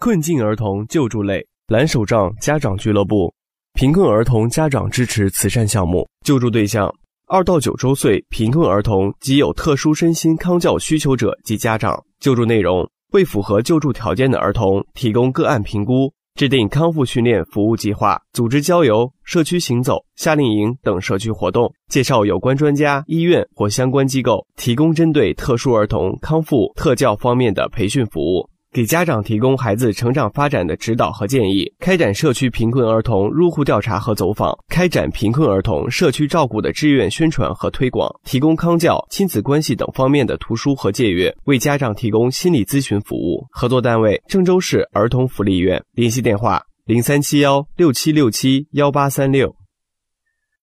困境儿童救助类蓝手杖家长俱乐部，贫困儿童家长支持慈善项目，救助对象二到九周岁贫困儿童及有特殊身心康教需求者及家长。救助内容为符合救助条件的儿童提供个案评估。制定康复训练服务计划，组织郊游、社区行走、夏令营等社区活动，介绍有关专家、医院或相关机构，提供针对特殊儿童康复特教方面的培训服务。给家长提供孩子成长发展的指导和建议，开展社区贫困儿童入户调查和走访，开展贫困儿童社区照顾的志愿宣传和推广，提供康教、亲子关系等方面的图书和借阅，为家长提供心理咨询服务。合作单位：郑州市儿童福利院。联系电话：零三七幺六七六七幺八三六。